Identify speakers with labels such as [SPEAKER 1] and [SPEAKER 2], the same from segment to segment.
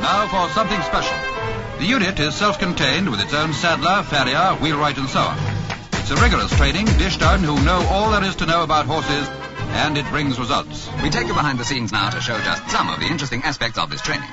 [SPEAKER 1] Now for something special. The unit is self-contained with its own saddler, farrier, wheelwright, and so on. It's a rigorous training dished out who know all there is to know about horses, and it brings results.
[SPEAKER 2] We take you behind the scenes now to show just some of the interesting aspects of this training.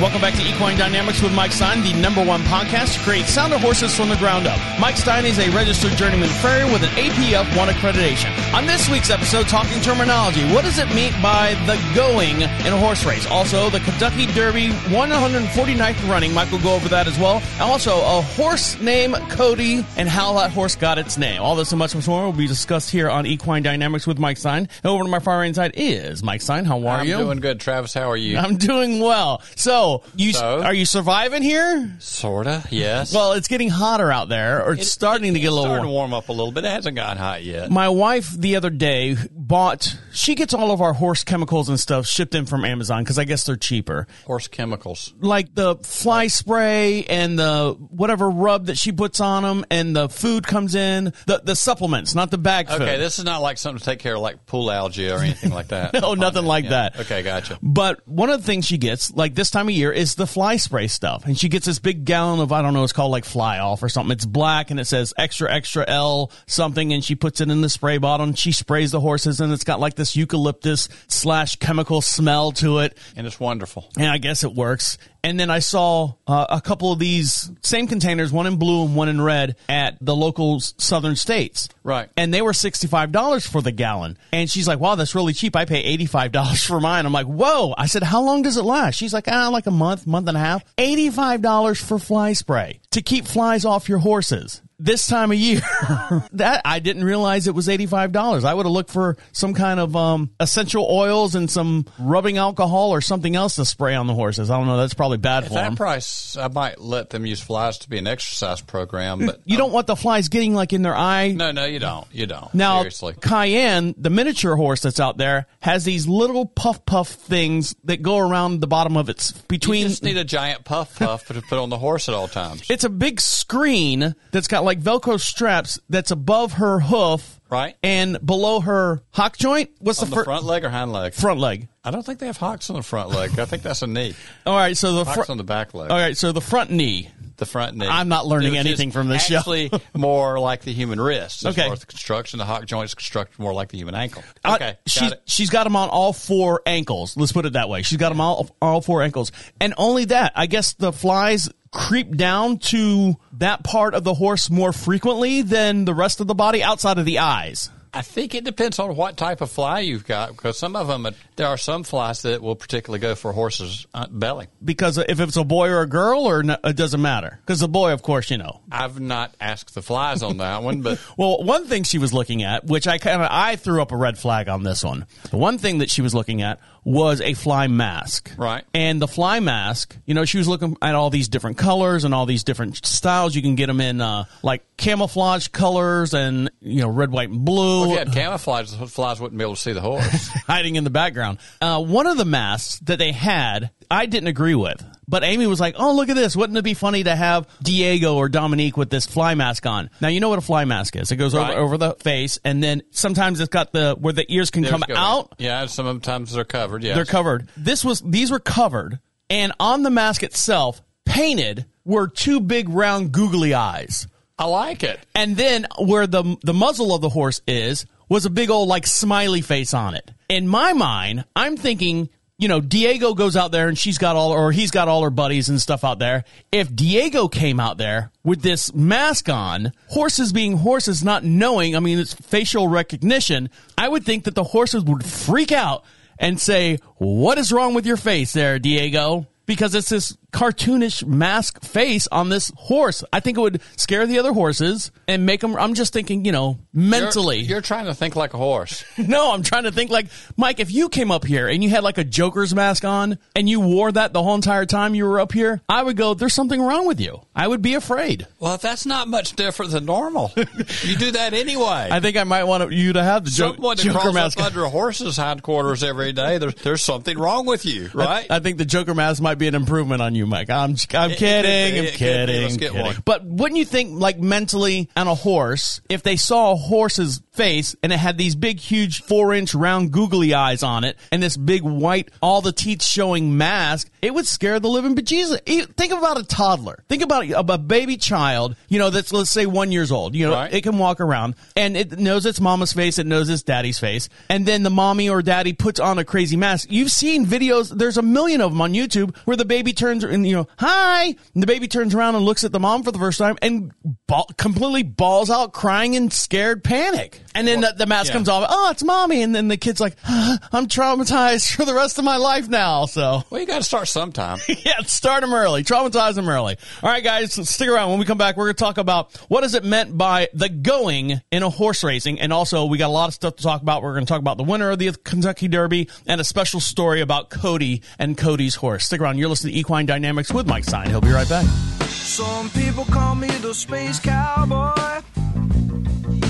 [SPEAKER 3] Welcome back to Equine Dynamics with Mike Stein, the number one podcast to create sounder horses from the ground up. Mike Stein is a registered journeyman farrier with an APF 1 accreditation. On this week's episode, talking terminology. What does it mean by the going in a horse race? Also, the Kentucky Derby 149th running. Mike will go over that as well. And also, a horse named Cody and how that horse got its name. All this and much more will be discussed here on Equine Dynamics with Mike Stein. And over to my far right side is Mike Stein. How are you?
[SPEAKER 4] I'm doing good, Travis. How are you?
[SPEAKER 3] I'm doing well. So, Oh, you
[SPEAKER 4] So?
[SPEAKER 3] are you surviving here?
[SPEAKER 4] Sorta, yes.
[SPEAKER 3] Well, it's getting hotter out there, or it's, starting to get a little
[SPEAKER 4] starting to
[SPEAKER 3] warm.
[SPEAKER 4] warm up a little bit. It hasn't gotten hot yet.
[SPEAKER 3] My wife the other day bought. She gets all of our horse chemicals and stuff shipped in from Amazon because I guess they're cheaper.
[SPEAKER 4] Horse chemicals.
[SPEAKER 3] Like the fly spray and the whatever rub that she puts on them, and the food comes in. The the supplements, not the bag food.
[SPEAKER 4] Okay, this is not like something to take care of like pool algae or anything like that.
[SPEAKER 3] No, nothing like
[SPEAKER 4] Yeah.
[SPEAKER 3] that.
[SPEAKER 4] Okay, gotcha.
[SPEAKER 3] But one of the things she gets, like this time of year, is the fly spray stuff. And she gets this big gallon of, I don't know, it's called like fly off or something. It's black and it says extra, extra L something. And she puts it in the spray bottle and she sprays the horses and it's got like this eucalyptus slash chemical smell to it.
[SPEAKER 4] And it's wonderful.
[SPEAKER 3] And I guess it works. And then I saw uh, a couple of these same containers, one in blue and one in red, at the local southern states.
[SPEAKER 4] Right.
[SPEAKER 3] And they were $65 for the gallon. And she's like, wow, that's really cheap. I pay $85 for mine. I'm like, whoa. I said, how long does it last? She's like, ah, like a month, month and a half. $85 for fly spray to keep flies off your horses. This time of year, that I didn't realize it was eighty-five dollars. I would have looked for some kind of um, essential oils and some rubbing alcohol or something else to spray on the horses. I don't know. That's probably bad
[SPEAKER 4] At
[SPEAKER 3] for
[SPEAKER 4] that
[SPEAKER 3] them.
[SPEAKER 4] price, I might let them use flies to be an exercise program, but
[SPEAKER 3] You don't want the flies getting like in their eye.
[SPEAKER 4] no, no, you don't. You don't.
[SPEAKER 3] Now,
[SPEAKER 4] Seriously.
[SPEAKER 3] Cayenne, the miniature horse that's out there, has these little puff puff things that go around the bottom of its
[SPEAKER 4] You
[SPEAKER 3] between.
[SPEAKER 4] just need a giant puff puff to put on the horse at all times.
[SPEAKER 3] it's a big screen that's got like Velcro straps that's above her hoof,
[SPEAKER 4] Right.
[SPEAKER 3] and below her hock joint. What's the,
[SPEAKER 4] the
[SPEAKER 3] fir-
[SPEAKER 4] front leg or hind leg?
[SPEAKER 3] front leg?
[SPEAKER 4] I don't think they have hocks on the front leg. I think that's a knee.
[SPEAKER 3] All right, so the
[SPEAKER 4] Hocks
[SPEAKER 3] front.
[SPEAKER 4] on the back leg.
[SPEAKER 3] All right, so the front knee.
[SPEAKER 4] The front knee.
[SPEAKER 3] I'm not learning anything from this show.
[SPEAKER 4] actually more like the human wrist. As
[SPEAKER 3] Okay.
[SPEAKER 4] far as the construction, the hock joint is constructed more like the human ankle.
[SPEAKER 3] Uh,
[SPEAKER 4] Okay,
[SPEAKER 3] she,
[SPEAKER 4] got.
[SPEAKER 3] She's got them on all four ankles. Let's put it that way. She's got them all all four ankles, and only that. I guess the flies creep down to that part of the horse more frequently than the rest of the body, outside of the eyes.
[SPEAKER 4] I think it depends on what type of fly you've got because some of them, there are some flies that will particularly go for horse's uh, belly.
[SPEAKER 3] Because if it's a boy or a girl, or no, it doesn't matter. Because the boy, of course, you know.
[SPEAKER 4] I've not asked the flies on that one, but
[SPEAKER 3] Well, one thing she was looking at, which I kind of I threw up a red flag on this one. The one thing that she was looking at was a fly mask.
[SPEAKER 4] Right.
[SPEAKER 3] And the fly mask, you know, she was looking at all these different colors and all these different styles. You can get them in uh, like camouflage colors and you know red, white, and blue.
[SPEAKER 4] if you had camouflage, the flies wouldn't be able to see the horse.
[SPEAKER 3] hiding in the background. Uh, one of the masks that they had, I didn't agree with. But Amy was like, "Oh, look at this! Wouldn't it be funny to have Diego or Dominique with this fly mask on?" Now you know what a fly mask is. It goes
[SPEAKER 4] Right.
[SPEAKER 3] over over the face, and then sometimes it's got the where the ears can come
[SPEAKER 4] There's go-
[SPEAKER 3] out.
[SPEAKER 4] Yeah, sometimes they're covered. Yeah,
[SPEAKER 3] They're covered. This was these were covered, and on the mask itself, painted were two big round googly eyes.
[SPEAKER 4] I like it.
[SPEAKER 3] And then where the the muzzle of the horse is was a big old like smiley face on it. In my mind, I'm thinking, you know, Diego goes out there and she's got all or he's got all her buddies and stuff out there. If Diego came out there with this mask on, horses being horses not knowing, I mean it's facial recognition, I would think that the horses would freak out and say, "What is wrong with your face there, Diego?" Because it's this cartoonish mask face on this horse. I think it would scare the other horses and make them. I'm just thinking, you know, mentally.
[SPEAKER 4] You're, you're trying to think like a horse.
[SPEAKER 3] no, I'm trying to think like Mike. If you came up here and you had like a Joker's mask on and you wore that the whole entire time you were up here, I would go, "There's something wrong with you." I would be afraid.
[SPEAKER 4] Well, that's not much different than normal. you do that anyway.
[SPEAKER 3] I think I might want you to have the jo-
[SPEAKER 4] Someone
[SPEAKER 3] Joker mask.
[SPEAKER 4] under a horse's hindquarters every day, there's, there's something wrong with you, right?
[SPEAKER 3] I think the Joker mask might be an improvement on you, Mike. I'm I'm kidding.
[SPEAKER 4] it-
[SPEAKER 3] I'm
[SPEAKER 4] it be.
[SPEAKER 3] kidding.
[SPEAKER 4] Let's get
[SPEAKER 3] kidding.
[SPEAKER 4] one.
[SPEAKER 3] But wouldn't you think, like mentally, on a horse, if they saw a horse's face and it had these big, huge, four inch round googly eyes on it and this big white, all the teeth showing mask, it would scare the living bejesus. Think about a toddler. Think about a, a baby child, you know, that's, let's say, one years old. You know,
[SPEAKER 4] Right.
[SPEAKER 3] it can walk around and it knows its mama's face, it knows its daddy's face. And then the mommy or daddy puts on a crazy mask. You've seen videos, there's a million of them on YouTube where the baby turns and, you know, hi! And the baby turns around and looks at the mom for the first time and ball, completely balls out crying in scared panic. And then the, the mask
[SPEAKER 4] yeah.
[SPEAKER 3] comes off, oh, it's mommy. And then the kid's like, ah, I'm traumatized for the rest of my life now. So.
[SPEAKER 4] Well, you got to start sometime.
[SPEAKER 3] Yeah, start them early. Traumatize them early. All right, guys, stick around. When we come back, we're going to talk about what is it meant by the going in a horse racing. And also, we got a lot of stuff to talk about. We're going to talk about the winner of the Kentucky Derby and a special story about Cody and Cody's horse. Stick around. You're listening to Equine Dynamics with Mike Stein. He'll be right back.
[SPEAKER 5] Some people call me the space cowboy.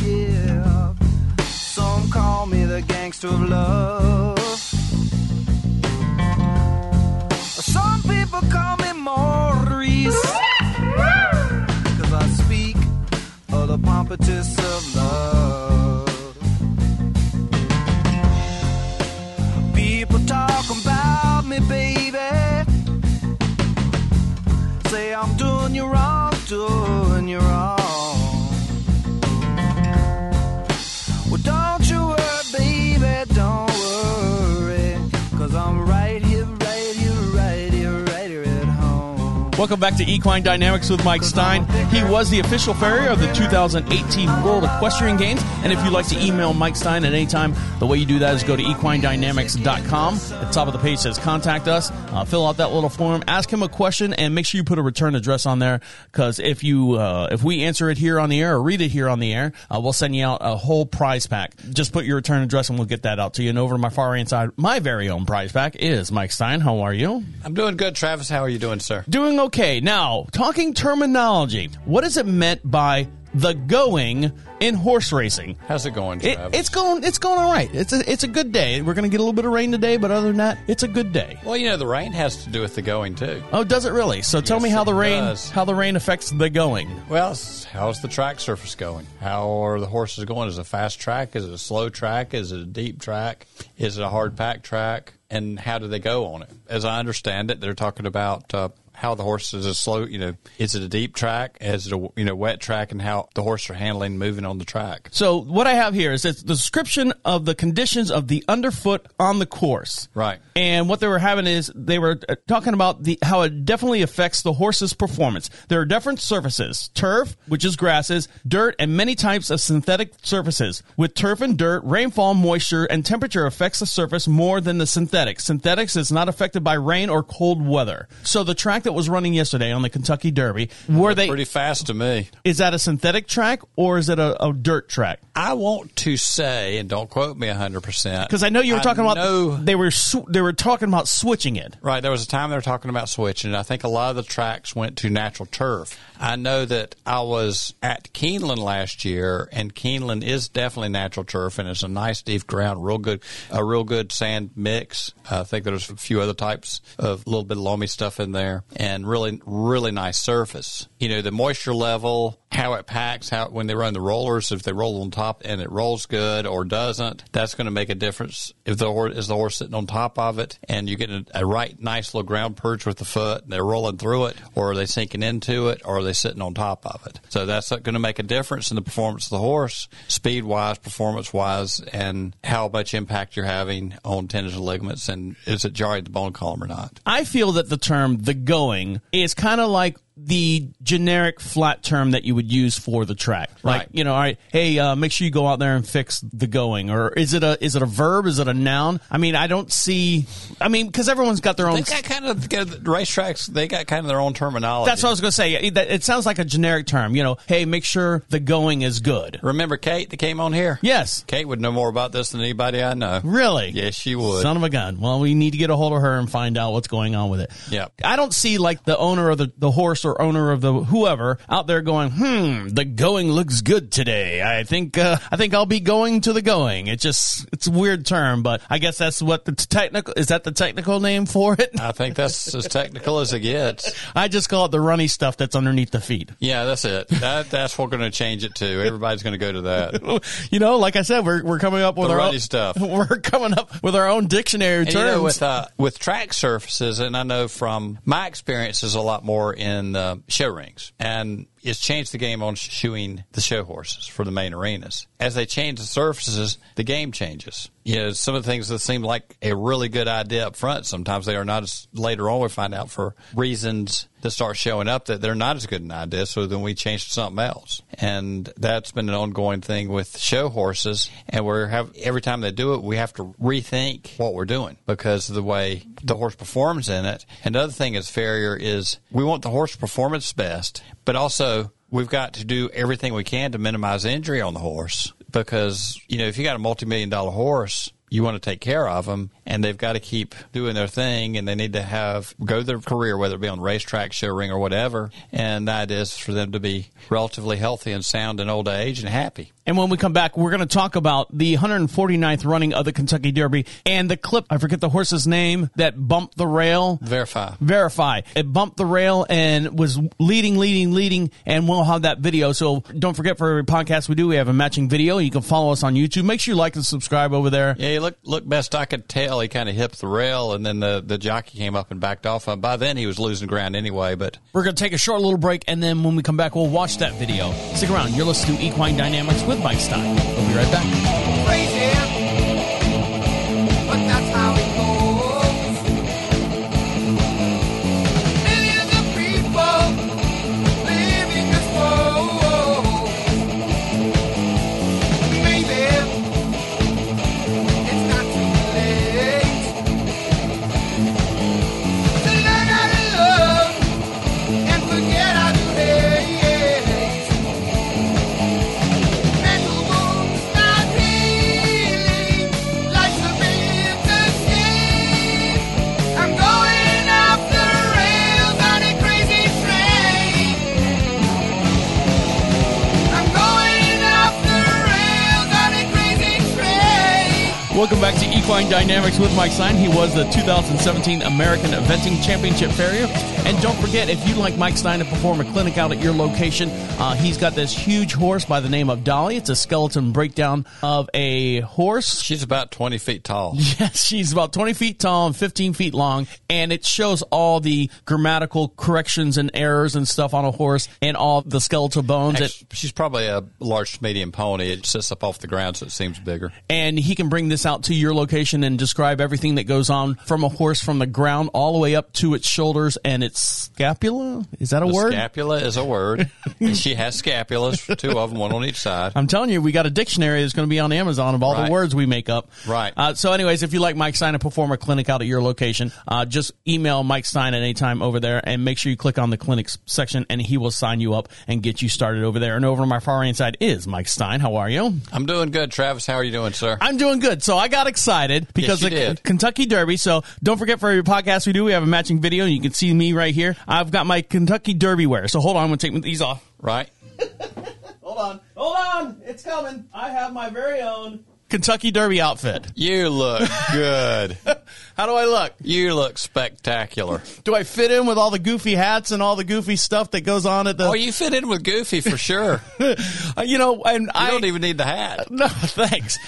[SPEAKER 5] Yeah. Some call me the gangster of love. Some people call me Maurice. Cause I speak of the pompatus of love.
[SPEAKER 3] Welcome back to Equine Dynamics with Mike Stein. He was the official farrier of the 2018 World Equestrian Games. And if you'd like to email Mike Stein at any time, the way you do that is go to equinedynamics.com. At the top of the page says contact us. Uh, fill out that little form, ask him a question, and make sure you put a return address on there. Because if you uh, if we answer it here on the air or read it here on the air, uh, we'll send you out a whole prize pack. Just put your return address and we'll get that out to you. And over to my far right side, my very own prize pack is Mike Stein. How are you?
[SPEAKER 4] I'm doing good, Travis. How are you doing, sir?
[SPEAKER 3] Doing okay. Now, talking terminology. What is it meant by the going in horse racing?
[SPEAKER 4] How's it going,
[SPEAKER 3] It, it's going. It's going all right. It's a. It's a good day. We're going to get a little bit of rain today, but other than that, it's a good day.
[SPEAKER 4] well, you know, the rain has to do with the going too.
[SPEAKER 3] Oh, does it really? So tell
[SPEAKER 4] Yes,
[SPEAKER 3] me how the rain
[SPEAKER 4] does.
[SPEAKER 3] how the rain affects the going.
[SPEAKER 4] Well, how's the track surface going? How are the horses going? Is it a fast track? Is it a slow track? Is it a deep track? Is it a hard pack track? And how do they go on it? As I understand it, they're talking about uh, how the horses are slow. You know, is it a deep track? Is it a you know wet track? And how the horse are handling moving on the track?
[SPEAKER 3] So what I have here is it's the description of the conditions of the underfoot on the course.
[SPEAKER 4] Right.
[SPEAKER 3] And what they were having is they were uh, talking about the how it definitely affects the horse's performance. There are different surfaces: turf, which is grasses, dirt, and many types of synthetic surfaces. With turf and dirt, rainfall, moisture, and temperature affects the surface more than the synthetics. Synthetics is not affected by rain or cold weather. So the track that was running yesterday on the Kentucky Derby, were they
[SPEAKER 4] Pretty fast to me.
[SPEAKER 3] is that a synthetic track or is it a, a dirt track?
[SPEAKER 4] I want to say, and don't quote me hundred percent,
[SPEAKER 3] Because I know you were talking about
[SPEAKER 4] know-
[SPEAKER 3] they were sw- they were talking about switching it.
[SPEAKER 4] Right, there was a time they were talking about switching. I think a lot of the tracks went to natural turf. I know that I was at Keeneland last year, and Keeneland is definitely natural turf, and it's a nice deep ground, real good, a real good sand mix. I think there's a few other types of little bit of loamy stuff in there, and really, really nice surface. You know, the moisture level, how it packs, how when they run the rollers, if they roll on top and it rolls good or doesn't, that's going to make a difference. If the horse is the horse sitting on top of it, and you get a, a right nice little ground perch with the foot, and they're rolling through it, or are they sinking into it, or are they sitting on top of it? So that's going to make a difference in the performance of the horse, speed wise, performance wise, and how much impact you're having on tendons and ligaments, and is it jarring the bone column or not?
[SPEAKER 3] I feel that the term "the going" is kind of like the generic flat term that you would use for the track. Like,
[SPEAKER 4] Right.
[SPEAKER 3] you know, all right, hey, uh, make sure you go out there and fix the going. Or is it a is it a verb? Is it a noun? I mean, I don't see. I mean, because everyone's got their own.
[SPEAKER 4] They got kind of racetracks. They got kind of their own terminology.
[SPEAKER 3] That's what I was going to say. It, it sounds like a generic term. You know, hey, make sure the going is good.
[SPEAKER 4] Remember Kate that came on here?
[SPEAKER 3] Yes,
[SPEAKER 4] Kate would know more about this than anybody I know.
[SPEAKER 3] really.
[SPEAKER 4] Yes, she would.
[SPEAKER 3] Son of a gun. Well, we need to get a hold of her and find out what's going on with it.
[SPEAKER 4] Yeah.
[SPEAKER 3] I don't see like the owner of the, the horse or owner of the whoever out there going, hmm, the going looks good today. I think uh, I think I'll be going to the going. It just it's a weird term, but I guess that's what the technical is that the technical name for it.
[SPEAKER 4] I think that's as technical as it gets.
[SPEAKER 3] I just call it the runny stuff that's underneath the feet.
[SPEAKER 4] Yeah, that's it. That that's what we're going to change it to. Everybody's going to go to that.
[SPEAKER 3] You know, like I said, we're we're coming up with
[SPEAKER 4] The
[SPEAKER 3] our
[SPEAKER 4] runny
[SPEAKER 3] own
[SPEAKER 4] stuff.
[SPEAKER 3] We're coming up with our own dictionary
[SPEAKER 4] And
[SPEAKER 3] terms.
[SPEAKER 4] you know, with uh, with track surfaces, and I know from my experiences a lot more in uh, show rings, and it's changed the game on shoeing the show horses for the main arenas. As they change the surfaces, the game changes. You know, some of the things that seem like a really good idea up front, sometimes they are not as later on we find out for reasons that start showing up that they're not as good an idea. So then we change to something else. And that's been an ongoing thing with show horses. And we're have every time they do it, we have to rethink what we're doing because of the way the horse performs in it. And the other thing is farrier is we want the horse performance best, but also we've got to do everything we can to minimize injury on the horse because, you know, if you got a multi-million dollar horse, you want to take care of them and they've got to keep doing their thing and they need to have go their career whether it be on racetrack show ring or whatever and that is for them to be relatively healthy and sound in old age and happy
[SPEAKER 3] And when we come back, we're going to talk about the 149th running of the Kentucky Derby and the clip. I forget the horse's name that bumped the rail.
[SPEAKER 4] verify
[SPEAKER 3] Verify. It bumped the rail and was leading, leading, leading, and we'll have that video. So don't forget for every podcast we do, we have a matching video. You can follow us on YouTube. Make sure you like and subscribe over there.
[SPEAKER 4] yeah look look best i could tell he kind of hipped the rail and then the the jockey came up and backed off and by then he was losing ground anyway but
[SPEAKER 3] We're going to take a short little break, and then when we come back, we'll watch that video. Stick around. You're listening to Equine Dynamics with Mike Stein. We'll be right back.
[SPEAKER 5] crazy,
[SPEAKER 3] Equine Dynamics with Mike Stein. He was the 2017 American Eventing Championship Farrier. And don't forget, if you'd like Mike Stein to perform a clinic out at your location, uh, he's got this huge horse by the name of Dolly. It's a skeleton breakdown of a horse.
[SPEAKER 4] she's about 20 feet tall
[SPEAKER 3] Yes, she's about 20 feet tall and 15 feet long, and it shows all the grammatical corrections and errors and stuff on a horse and all the skeletal bones. It,
[SPEAKER 4] she's probably a large to medium pony it sits up off the ground so it seems bigger
[SPEAKER 3] and he can bring this out to your location and describe everything that goes on from a horse from the ground all the way up to its shoulders and its scapula. Is that a
[SPEAKER 4] The
[SPEAKER 3] word?
[SPEAKER 4] Scapula is a word. she has scapulas, two of them, one on each side.
[SPEAKER 3] I'm telling you, we got a dictionary that's going to be on Amazon of all the words we make up.
[SPEAKER 4] Right.
[SPEAKER 3] Uh, so, anyways, if you like Mike Stein to perform a clinic out at your location, uh, just email Mike Stein at any time over there and make sure you click on the clinics section and he will sign you up and get you started over there. And over on my far right side is Mike Stein. How are you?
[SPEAKER 4] I'm doing good, Travis. How are you doing, sir?
[SPEAKER 3] I'm doing good. So I got excited because
[SPEAKER 4] you
[SPEAKER 3] the
[SPEAKER 4] did.
[SPEAKER 3] Kentucky Derby. So don't forget for every podcast we do, we have a matching video. And you can see me right here. I've got my Kentucky Derby wear. So hold on, I'm going to take these off.
[SPEAKER 4] right?
[SPEAKER 3] Hold on. Hold on. It's coming. I have my very own Kentucky Derby outfit.
[SPEAKER 4] You look good.
[SPEAKER 3] How do I look?
[SPEAKER 4] You look spectacular.
[SPEAKER 3] Do I fit in with all the goofy hats and all the goofy stuff that goes on at the?
[SPEAKER 4] Oh, you fit in with Goofy for sure. You
[SPEAKER 3] you know, and I
[SPEAKER 4] don't even need the hat.
[SPEAKER 3] No, thanks.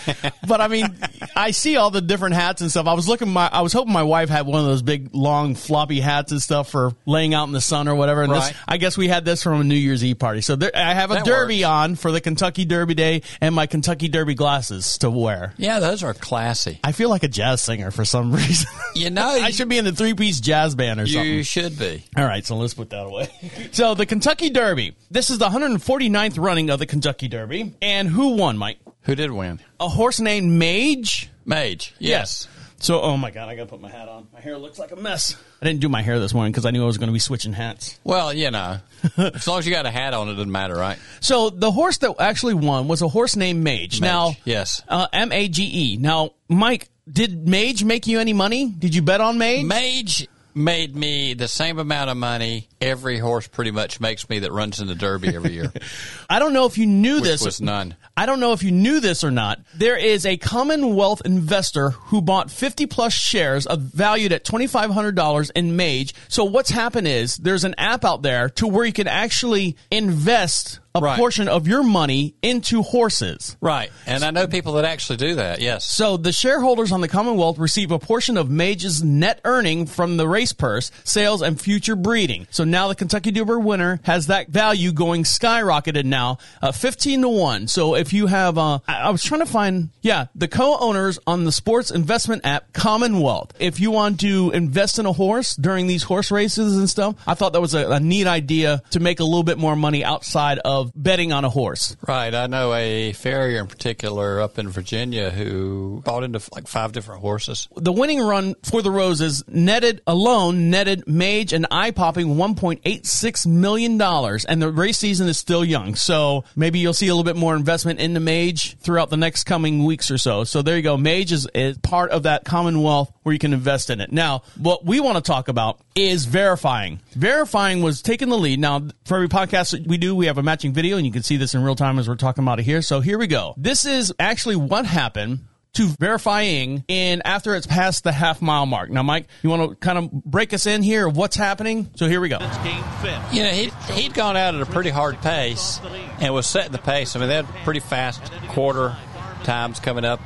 [SPEAKER 3] but I mean, I see all the different hats and stuff. I was looking my, I was hoping my wife had one of those big, long, floppy hats and stuff for laying out in the sun or whatever. And
[SPEAKER 4] Right.
[SPEAKER 3] this, I guess we had this from a New Year's Eve party. So there, I have a
[SPEAKER 4] That
[SPEAKER 3] derby
[SPEAKER 4] works.
[SPEAKER 3] on for the Kentucky Derby Day and my Kentucky Derby glasses to wear.
[SPEAKER 4] Yeah, those are classy.
[SPEAKER 3] I feel like a jazz singer for some reason.
[SPEAKER 4] You know,
[SPEAKER 3] I should be in the three piece jazz band or something.
[SPEAKER 4] you should be.
[SPEAKER 3] All right, so let's put that away. so the Kentucky Derby. This is the 149th running of the Kentucky Derby. And who won, Mike?
[SPEAKER 4] Who did win?
[SPEAKER 3] A horse named Mage.
[SPEAKER 4] Mage. Yes.
[SPEAKER 3] So, oh my God, I gotta put my hat on. My hair looks like a mess. I didn't do my hair this morning because I knew I was going to be switching hats.
[SPEAKER 4] Well, you know, as long as you got a hat on, it doesn't matter, right?
[SPEAKER 3] So the horse that actually won was a horse named Mage. Now,
[SPEAKER 4] yes.
[SPEAKER 3] uh, M A G E. Now, Mike, did Mage make you any money? Did you bet on Mage?
[SPEAKER 4] Mage made me the same amount of money every horse pretty much makes me that runs in the Derby every year.
[SPEAKER 3] I don't know if you knew
[SPEAKER 4] Which
[SPEAKER 3] this.
[SPEAKER 4] was none.
[SPEAKER 3] I don't know if you knew this or not. There is a Commonwealth investor who bought 50 plus shares of valued at $2,500 in Mage. So what's happened is there's an app out there to where you can actually invest a
[SPEAKER 4] Right.
[SPEAKER 3] portion of your money into horses.
[SPEAKER 4] right. And I know people that actually do that. Yes.
[SPEAKER 3] So the shareholders on the Commonwealth receive a portion of Mage's net earning from the race purse, sales, and future breeding. So now the Kentucky Derby winner has that value going skyrocketed now, uh, 15 to 1. So if you have, uh, I, I was trying to find, yeah, the co-owners on the sports investment app Commonwealth. If you want to invest in a horse during these horse races and stuff, I thought that was a, a neat idea to make a little bit more money outside of betting on a horse.
[SPEAKER 4] Right. I know a farrier in particular up in Virginia who bought into like five different horses.
[SPEAKER 3] the winning run for the Roses netted alone netted Mage and eye popping one point eight six million dollars, and the race season is still young. So maybe you'll see a little bit more investment into Mage throughout the next coming weeks or so. So there you go. Mage is, is part of that Commonwealth where you can invest in it. Now, what we want to talk about is verifying. Verifying was taking the lead. Now, for every podcast we do, we have a matching video, and you can see this in real time as we're talking about it here. So here we go. This is actually what happened to verifying in after it's past the half mile mark. Now, Mike, you want to kind of break us in here of what's happening? So here we go.
[SPEAKER 4] You know, he'd, he'd gone out at a pretty hard pace and was setting the pace. I mean, they had pretty fast quarter times coming up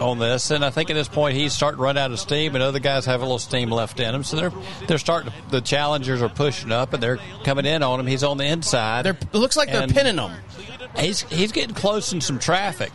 [SPEAKER 4] on this, and I think at this point he's starting to run out of steam, and other guys have a little steam left in them. So they're they're starting. To, the challengers are pushing up, and they're coming in on him. He's on the inside.
[SPEAKER 3] They're, it looks like they're pinning him.
[SPEAKER 4] he's he's getting close in some traffic.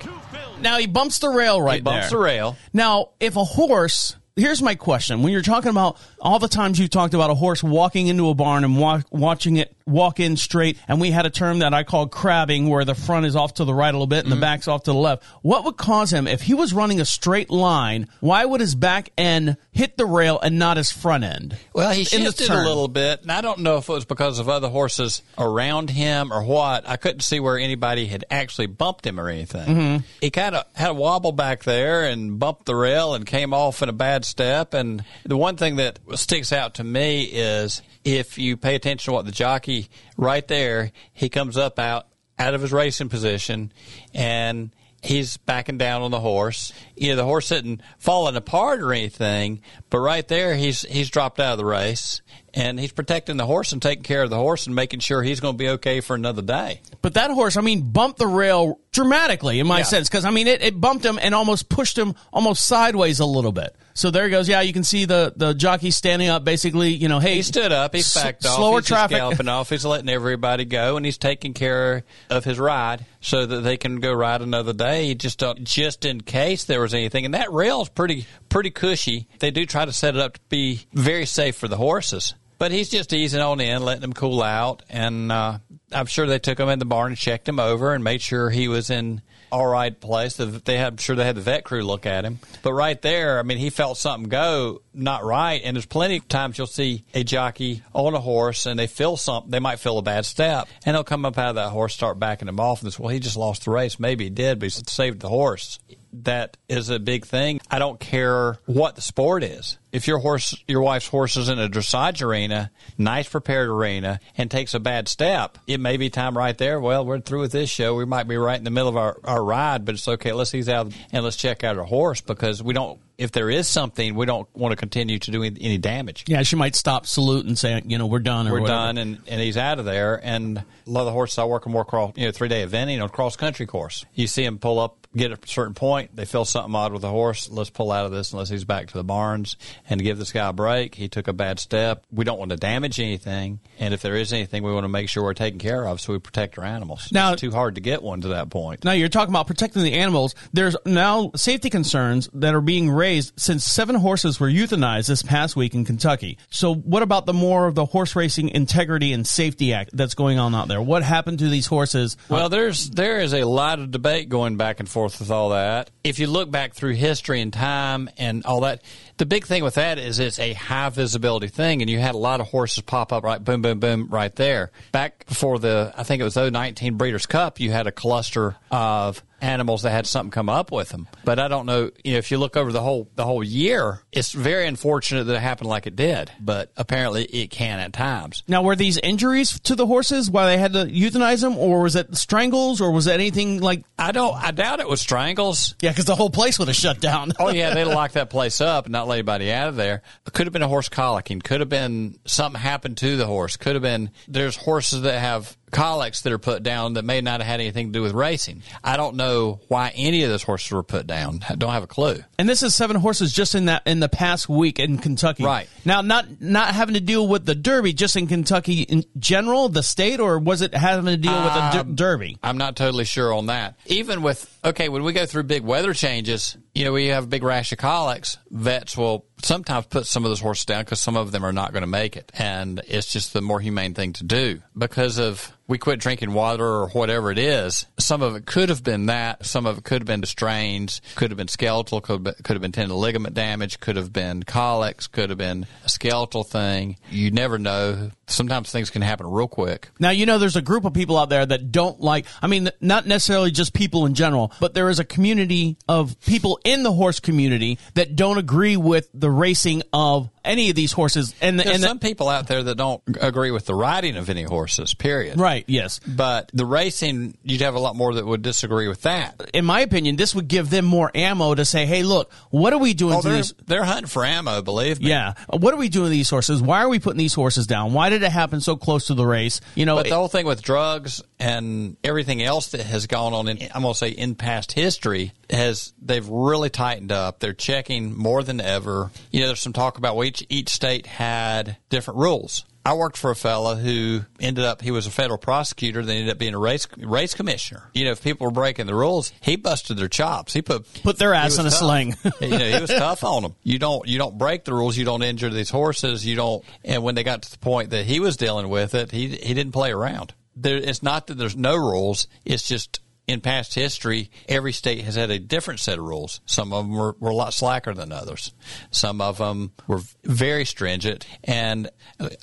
[SPEAKER 3] Now he bumps the rail right
[SPEAKER 4] He bumps
[SPEAKER 3] there.
[SPEAKER 4] the rail.
[SPEAKER 3] Now, if a horse, here's my question: When you're talking about all the times you talked about a horse walking into a barn and wa- watching it walk in straight, and we had a term that I called crabbing, where the front is off to the right a little bit and the back's off to the left. What would cause him if he was running a straight line? Why would his back end hit the rail and not his front end?
[SPEAKER 4] Well, he shifted a little bit, and I don't know if it was because of other horses around him or what. I couldn't see where anybody had actually bumped him or anything.
[SPEAKER 3] Mm-hmm.
[SPEAKER 4] He kind of had a wobble back there and bumped the rail and came off in a bad step. And the one thing that sticks out to me is if you pay attention to what the jockey right there, he comes up out out of his racing position and he's backing down on the horse. You know, the horse isn't falling apart or anything, but right there he's he's dropped out of the race and he's protecting the horse and taking care of the horse and making sure he's going to be okay for another day.
[SPEAKER 3] But that horse, I mean, bumped the rail dramatically in my
[SPEAKER 4] Yeah.
[SPEAKER 3] sense because I mean it, it bumped him and almost pushed him almost sideways a little bit. So there he goes. Yeah, you can see the the jockey standing up, basically. You know, hey,
[SPEAKER 4] He stood up, he's
[SPEAKER 3] s-
[SPEAKER 4] backed off,
[SPEAKER 3] slower
[SPEAKER 4] he's
[SPEAKER 3] traffic.
[SPEAKER 4] galloping off, he's letting everybody go, and he's taking care of his ride so that they can go ride another day. Just don't, just in case there was anything, and that rail is pretty pretty cushy. They do try to set it up to be very safe for the horses. But he's just easing on in, letting them cool out, and uh, I'm sure they took him in the barn and checked him over and made sure he was in all right place. The- They had, I'm sure they had the vet crew look at him. But right there, I mean, he felt something go not right. And there's plenty of times you'll see a jockey on a horse and they feel something. They might feel a bad step, and they'll come up out of that horse, start backing him off, and say, "Well, he just lost the race. Maybe he did, but he saved the horse." That is a big thing. I don't care what the sport is. If your horse, your wife's horse is in a dressage arena, nice prepared arena, and takes a bad step, it may be time right there. Well, we're through with this show. We might be right in the middle of our, our ride, but it's okay. Let's ease out and let's check out our horse because we don't, if there is something, we don't want to continue to do any damage.
[SPEAKER 3] yeah, she might stop, salute, and say, you know, we're done or
[SPEAKER 4] We're
[SPEAKER 3] whatever.
[SPEAKER 4] done, and, and he's out of there. And a lot of the horses I work on more cross, you know, three day eventing on cross country course. You see him pull up, get a certain point. They feel something odd with the horse. Let's pull out of this unless he's back to the barns and give this guy a break. He took a bad step. We don't want to damage anything, and if there is anything, we want to make sure we're taken care of, so we protect our animals.
[SPEAKER 3] Now-
[SPEAKER 4] it's too hard to get one to that point.
[SPEAKER 3] Now you're talking about protecting the animals. There's now safety concerns that are being raised since seven horses were euthanized this past week in Kentucky. So what about the more of the Horse Racing Integrity and Safety Act that's going on out there? What happened to these horses?
[SPEAKER 4] Well, there's there is a lot of debate going back and forth with all that. If you look back through history and time and all that, the big thing with that is it's a high visibility thing, and you had a lot of horses pop up right, boom, boom, boom, right there. Back before the, I think it was 019 Breeders' Cup, you had a cluster of animals that had something come up with them. But I don't know. You know, if you look over the whole the whole year, it's very unfortunate that it happened like it did. But apparently, it can at times.
[SPEAKER 3] Now, were these injuries to the horses why they had to euthanize them, or was it strangles, or was it anything like?
[SPEAKER 4] I don't. I doubt it was strangles.
[SPEAKER 3] Yeah, because the whole place would have shut down.
[SPEAKER 4] Oh yeah, they'd lock that place up and not let anybody out of there. It could have been a horse colicking. Could have been something happened to the horse. Could have been there's horses that have colics that are put down that may not have had anything to do with racing. I don't know why any of those horses were put down. I don't have a clue.
[SPEAKER 3] And this is seven horses just in that in the past week in Kentucky.
[SPEAKER 4] Right.
[SPEAKER 3] Now, not not having to deal with the Derby, just in Kentucky in general, the state, or was it having to deal with the
[SPEAKER 4] Um,
[SPEAKER 3] der- Derby?
[SPEAKER 4] I'm not totally sure on that. Even with okay, when we go through big weather changes, you know, we have a big rash of colics. Vets will sometimes put some of those horses down because some of them are not going to make it, and it's just the more humane thing to do because of we quit drinking water or whatever it is. Some of it could have been that. Some of it could have been strains. Could have been skeletal. Could have been, could have been tendon ligament damage. Could have been colics. Could have been a skeletal thing. You never know. Sometimes things can happen real quick.
[SPEAKER 3] Now, you know, there's a group of people out there that don't like, I mean, not necessarily just people in general, but there is a community of people in the horse community that don't agree with the racing of any of these horses. And, the, and the-
[SPEAKER 4] some people out there that don't agree with the riding of any horses, period.
[SPEAKER 3] right, yes.
[SPEAKER 4] But the racing, you'd have a lot more that would disagree with that.
[SPEAKER 3] In my opinion, this would give them more ammo to say, hey, look, what are we doing
[SPEAKER 4] Oh,
[SPEAKER 3] to
[SPEAKER 4] they're,
[SPEAKER 3] these?
[SPEAKER 4] they're hunting for ammo, believe me.
[SPEAKER 3] Yeah. What are we doing to these horses? Why are we putting these horses down? Why did it happen so close to the race? You know,
[SPEAKER 4] But the whole thing with drugs and everything else that has gone on in, I'm going to say in past history has, they've really tightened up. They're checking more than ever. You know, there's some talk about well, each, each state had different rules. I worked for a fella who ended up, he was a federal prosecutor, then ended up being a race, race commissioner. You know, if people were breaking the rules, he busted their chops. He put,
[SPEAKER 3] Put their ass in a
[SPEAKER 4] tough.
[SPEAKER 3] sling.
[SPEAKER 4] you know, he was tough on them. You don't you don't break the rules. You don't injure these horses. You don't. And when they got to the point that he was dealing with it, he he didn't play around. There, it's not that there's no rules. It's just in past history, every state has had a different set of rules. Some of them were, were a lot slacker than others. Some of them were very stringent. And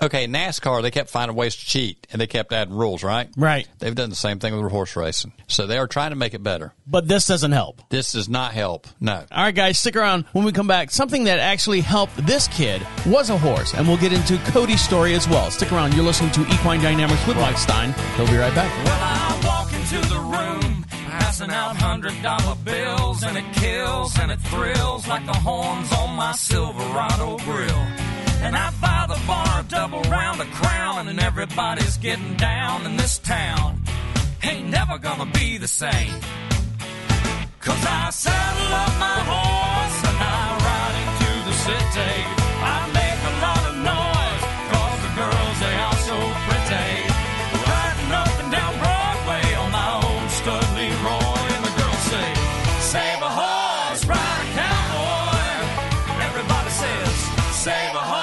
[SPEAKER 4] okay, NASCAR they kept finding ways to cheat and they kept adding rules. Right.
[SPEAKER 3] Right.
[SPEAKER 4] They've done the same thing with horse racing. So they are trying to make it better.
[SPEAKER 3] but this doesn't help.
[SPEAKER 4] This does not help. No.
[SPEAKER 3] All right, guys, stick around. When we come back, something that actually helped this kid was a horse, and we'll get into Cody's story as well. Stick around. You're listening to Equine Dynamics with Mike Stein. He'll be right back.
[SPEAKER 6] Well, passing out hundred dollar bills, and it kills and it thrills like the horns on my Silverado grill. And I buy the bar double round of crown, and everybody's getting down in this town. Ain't never gonna be the same. Cause I saddle up my horse and I ride into the city. I Save a cowboy.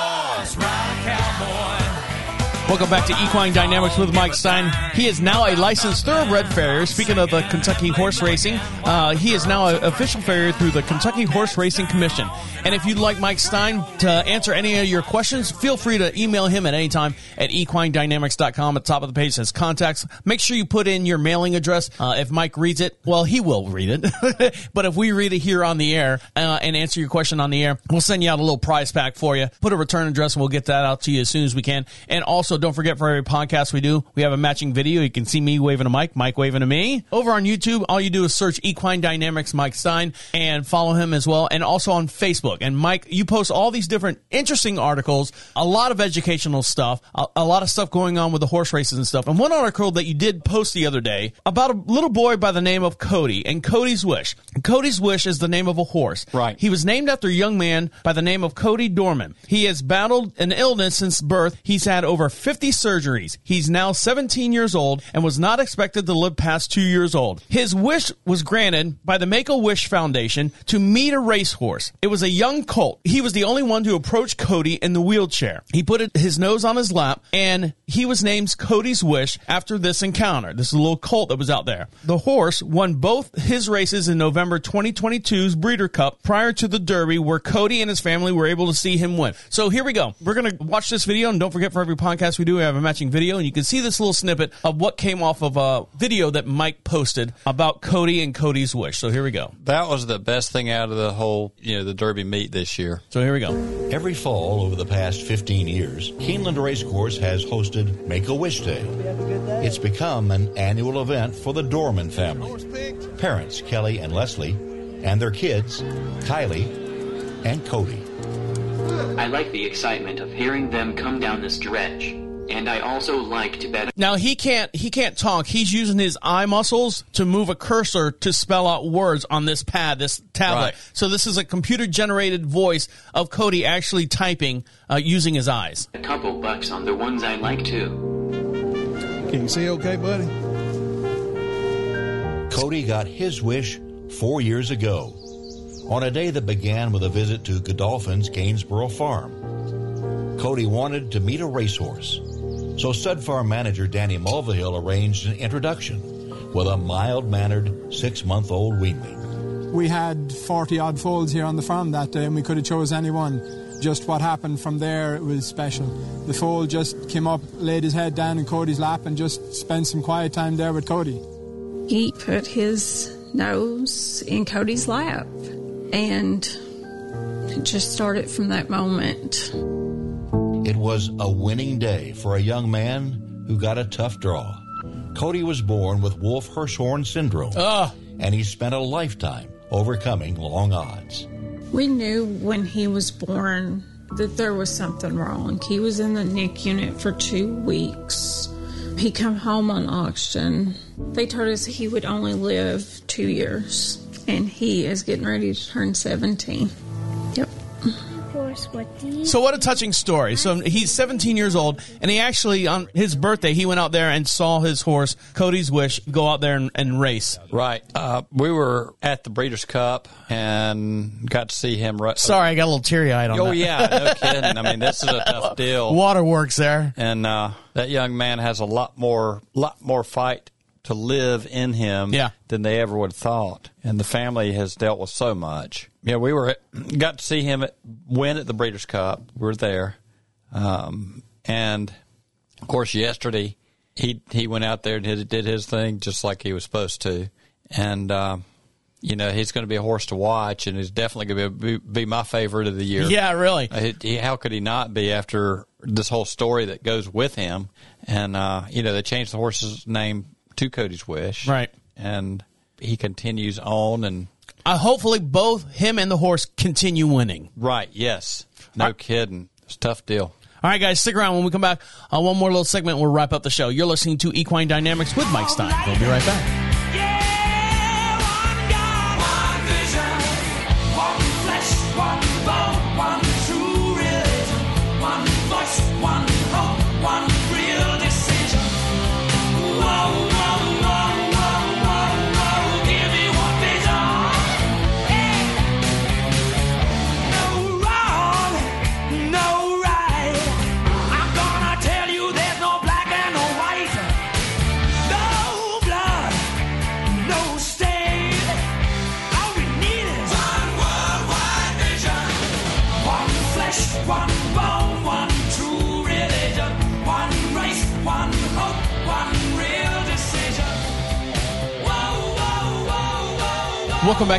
[SPEAKER 3] Welcome back to Equine Dynamics with Mike Stein. He is now a licensed thoroughbred farrier. Speaking of the Kentucky horse racing, uh, he is now an official farrier through the Kentucky Horse Racing Commission. And if you'd like Mike Stein to answer any of your questions, feel free to email him at any time at equinedynamics.com. At the top of the page says contacts. Make sure you put in your mailing address. Uh, if Mike reads it, well, he will read it. but if we read it here on the air uh, and answer your question on the air, we'll send you out a little prize pack for you. Put a return address and we'll get that out to you as soon as we can. And also, don't forget for every podcast we do, we have a matching video. You can see me waving a mic, Mike waving to me. Over on YouTube, all you do is search Equine Dynamics Mike Stein and follow him as well. And also on Facebook. And Mike, you post all these different interesting articles, a lot of educational stuff, a, a lot of stuff going on with the horse races and stuff. And one article that you did post the other day about a little boy by the name of Cody and Cody's Wish. Cody's Wish is the name of a horse.
[SPEAKER 4] Right.
[SPEAKER 3] He was named after a young man by the name of Cody Dorman. He has battled an illness since birth. He's had over 50 surgeries. He's now 17 years old and was not expected to live past two years old. His wish was granted by the Make a Wish Foundation to meet a racehorse. It was a young colt. He was the only one to approach Cody in the wheelchair. He put his nose on his lap and he was named Cody's Wish after this encounter. This is a little colt that was out there. The horse won both his races in November 2022's Breeders' Cup prior to the Derby, where Cody and his family were able to see him win. So here we go. We're going to watch this video, and don't forget for every podcast podcast we do, we have a matching video, and you can see this little snippet of what came off of a video that Mike posted about Cody and Cody's wish. So here we go.
[SPEAKER 4] That was the best thing out of the whole, you know, the Derby meet this year.
[SPEAKER 3] So here we go.
[SPEAKER 7] Every fall over the past 15 years, Keeneland Racecourse has hosted Make a Wish Day. It's become an annual event for the Dorman family. Parents Kelly and Leslie, and their kids, Kylie and Cody.
[SPEAKER 8] I like the excitement of hearing them come down this stretch, and I also like to bet.
[SPEAKER 3] Now he can't he can't talk. He's using his eye muscles to move a cursor to spell out words on this pad, this tablet.
[SPEAKER 4] Right.
[SPEAKER 3] So this is a computer generated voice of Cody actually typing uh, using his eyes.
[SPEAKER 8] a couple bucks on the ones I like too.
[SPEAKER 9] Can you see okay, buddy?
[SPEAKER 7] Cody got his wish four years ago on a day that began with a visit to Godolphin's Gainsborough farm. Cody wanted to meet a racehorse, so stud farm manager Danny Mulvihill arranged an introduction with a mild mannered six month old weanling.
[SPEAKER 10] We had 40 odd foals here on the farm that day, and we could have chose anyone. Just what happened from there, it was special. The foal just came up, laid his head down in Cody's lap, and just spent some quiet time there with Cody.
[SPEAKER 11] He put his nose in Cody's lap, and it just started from that moment.
[SPEAKER 7] It was a winning day for a young man who got a tough draw. Cody was born with Wolf Hirschhorn syndrome, and he spent a lifetime overcoming long odds.
[SPEAKER 11] We knew when he was born that there was something wrong. He was in the NIC unit for two weeks. He come home on oxygen. They told us he would only live two years, and he is getting ready to turn 17. Yep.
[SPEAKER 3] So what a touching story. So he's 17 years old, and he actually on his birthday he went out there and saw his horse Cody's Wish go out there and, and race.
[SPEAKER 4] Right. Uh, we were at the Breeders' Cup and got to see him. Ru-
[SPEAKER 3] Sorry, I got a little teary eyed on
[SPEAKER 4] Oh
[SPEAKER 3] that.
[SPEAKER 4] yeah, no kidding. I mean, this is a tough deal.
[SPEAKER 3] Waterworks there.
[SPEAKER 4] and uh, that young man has a lot more, lot more fight to live in him
[SPEAKER 3] Yeah.
[SPEAKER 4] than they ever would have thought. And the family has dealt with so much. Yeah, we were got to see him at, win at the Breeders' Cup. We were there, um, and of course, yesterday he he went out there and did, did his thing just like he was supposed to, and. Uh, you know he's going to be a horse to watch, and he's definitely going to be, be my favorite of the year.
[SPEAKER 3] Yeah, really.
[SPEAKER 4] Uh, he- he- how could he not be after this whole story that goes with him? And uh, you know, they changed the horse's name to Cody's Wish,
[SPEAKER 3] Right.
[SPEAKER 4] And he continues on, and
[SPEAKER 3] Uh, hopefully, both him and the horse continue winning.
[SPEAKER 4] right, yes, no kidding, it's a tough deal.
[SPEAKER 3] All right, guys, stick around. When we come back, uh, one more little segment. We'll wrap up the show. You're listening to Equine Dynamics with Mike Stein. We'll be right back.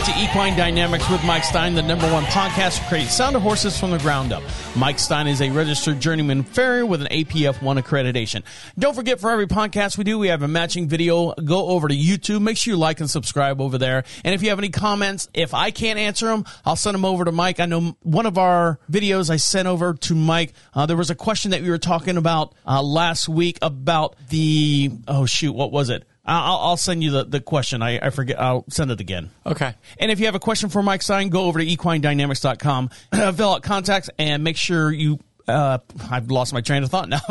[SPEAKER 3] To Equine Dynamics with Mike Stein, the number one podcast for creating sound of horses from the ground up. Mike Stein is a registered journeyman farrier with an APF 1 accreditation. Don't forget, for every podcast we do, we have a matching video. Go over to YouTube. Make sure you like and subscribe over there. And if you have any comments, if I can't answer them, I'll send them over to Mike. I know one of our videos I sent over to Mike, uh, there was a question that we were talking about uh, last week about the, oh shoot, what was it? Uh, I'll, I'll send you the, the question. I, I forget. I'll send it again.
[SPEAKER 4] Okay.
[SPEAKER 3] And if you have a question for Mike Stein, go over to equinedynamics.com, fill out contacts, and make sure you. Uh, I've lost my train of thought now.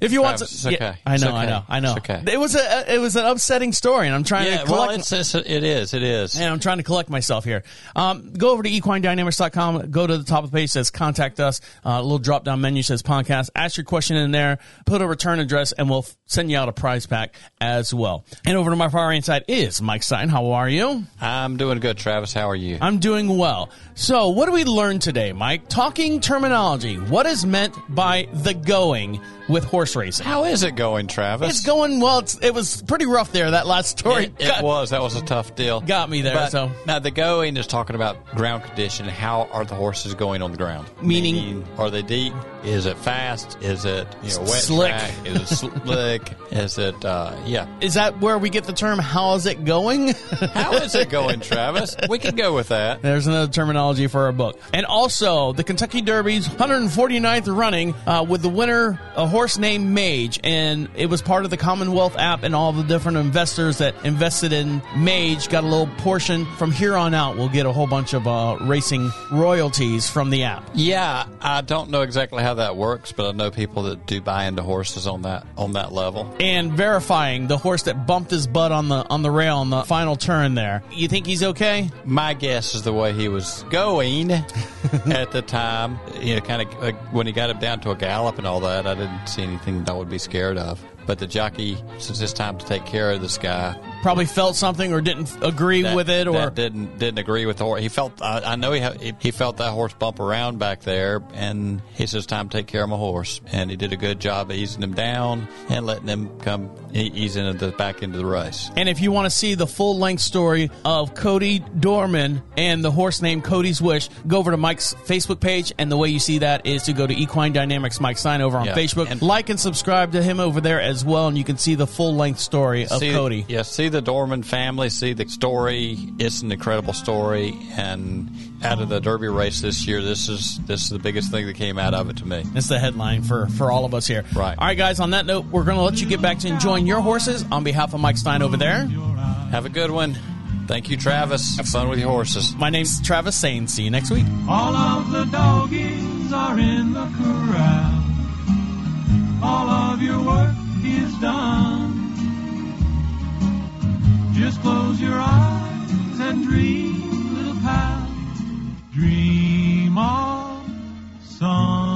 [SPEAKER 3] if you want,
[SPEAKER 4] Travis,
[SPEAKER 3] to,
[SPEAKER 4] it's
[SPEAKER 3] yeah,
[SPEAKER 4] okay.
[SPEAKER 3] I know,
[SPEAKER 4] okay.
[SPEAKER 3] I know, I know.
[SPEAKER 4] Okay.
[SPEAKER 3] It was a, it was an upsetting story, and I'm trying
[SPEAKER 4] Yeah,
[SPEAKER 3] to collect.
[SPEAKER 4] well, it's, it's it is, it is.
[SPEAKER 3] and I'm trying to collect myself here. Um, go over to equinedynamics.com. Go to the top of the page says contact us. Uh, a little drop down menu says podcast. Ask your question in there. Put a return address, and we'll send you out a prize pack as well. And over to my far right side is Mike Stein. How are you?
[SPEAKER 4] I'm doing good, Travis. How are you?
[SPEAKER 3] I'm doing well. So, what do we learn today, Mike? Talking terminology. What is meant by the going with horse racing?
[SPEAKER 4] How is it going, Travis?
[SPEAKER 3] It's going well. It's, it was pretty rough there. That last story
[SPEAKER 4] It, it
[SPEAKER 3] got,
[SPEAKER 4] was. That was a tough deal.
[SPEAKER 3] got me there.
[SPEAKER 4] But
[SPEAKER 3] so
[SPEAKER 4] now the going is talking about ground condition. How are the horses going on the ground?
[SPEAKER 3] Meaning-
[SPEAKER 4] are they deep? Is it fast? Is it you know wet
[SPEAKER 3] Slick.
[SPEAKER 4] track? Is it slick? is it uh, yeah?
[SPEAKER 3] is that where we get the term "How's it going"?
[SPEAKER 4] How is it going, Travis? We can go with that.
[SPEAKER 3] There's another terminology for our book. And also, the Kentucky Derby's 149th running uh, with the winner, a horse named Mage. And it was part of the Commonwealth app, and all the different investors that invested in Mage got a little portion. From here on out, we'll get a whole bunch of uh, racing royalties from the app.
[SPEAKER 4] Yeah, I don't know exactly how that works, but I know people that do buy into horses on that on that level.
[SPEAKER 3] And verifying the horse that bumped his butt on the on the rail on the final turn there. You think he's okay?
[SPEAKER 4] My guess is the way he was going at the time. You know, kind of uh, when he got him down to a gallop and all that. I didn't see anything that I would be scared of. But the jockey, since it's time to take care of this guy,
[SPEAKER 3] Probably felt something or didn't agree
[SPEAKER 4] that-
[SPEAKER 3] with it, or
[SPEAKER 4] that didn't didn't agree with the horse. He felt I, I know he ha- he- felt that horse bump around back there, and he says time to take care of my horse. And he did a good job of easing him down and letting him come ease into the back into the race.
[SPEAKER 3] And if you want to see the full length story of Cody Dorman and the horse named Cody's Wish, go over to Mike's Facebook page. And the way you see that is to go to Equine Dynamics Mike Stein over on
[SPEAKER 4] Yeah.
[SPEAKER 3] Facebook.
[SPEAKER 4] And-
[SPEAKER 3] like and subscribe to him over there as well. And you can see the full length story of
[SPEAKER 4] see,
[SPEAKER 3] Cody.
[SPEAKER 4] Yeah, see the Dorman family, see the story. It's an incredible story, and out of the Derby race this year, this is this is the biggest thing that came out of it to me.
[SPEAKER 3] It's the headline for, for all of us here.
[SPEAKER 4] Right.
[SPEAKER 3] All right, guys, on that note, we're going to let you get back to enjoying your horses. On behalf of Mike Stein over there,
[SPEAKER 4] Have a good one. Thank you, Travis. Have fun with your horses.
[SPEAKER 3] my name's Travis Sane. See you next week.
[SPEAKER 6] All of the doggies are in the corral
[SPEAKER 12] is done. Just close your eyes and dream, little pal. Dream of son.